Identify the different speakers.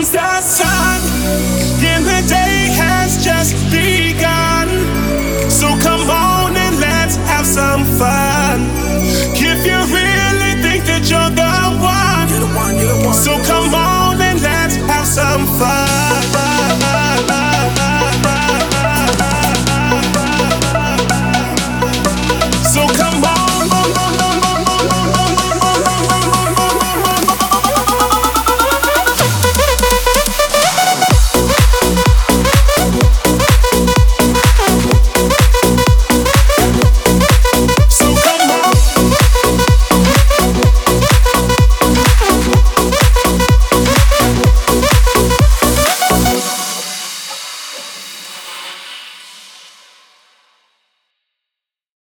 Speaker 1: comes the sun, then the day has just begun.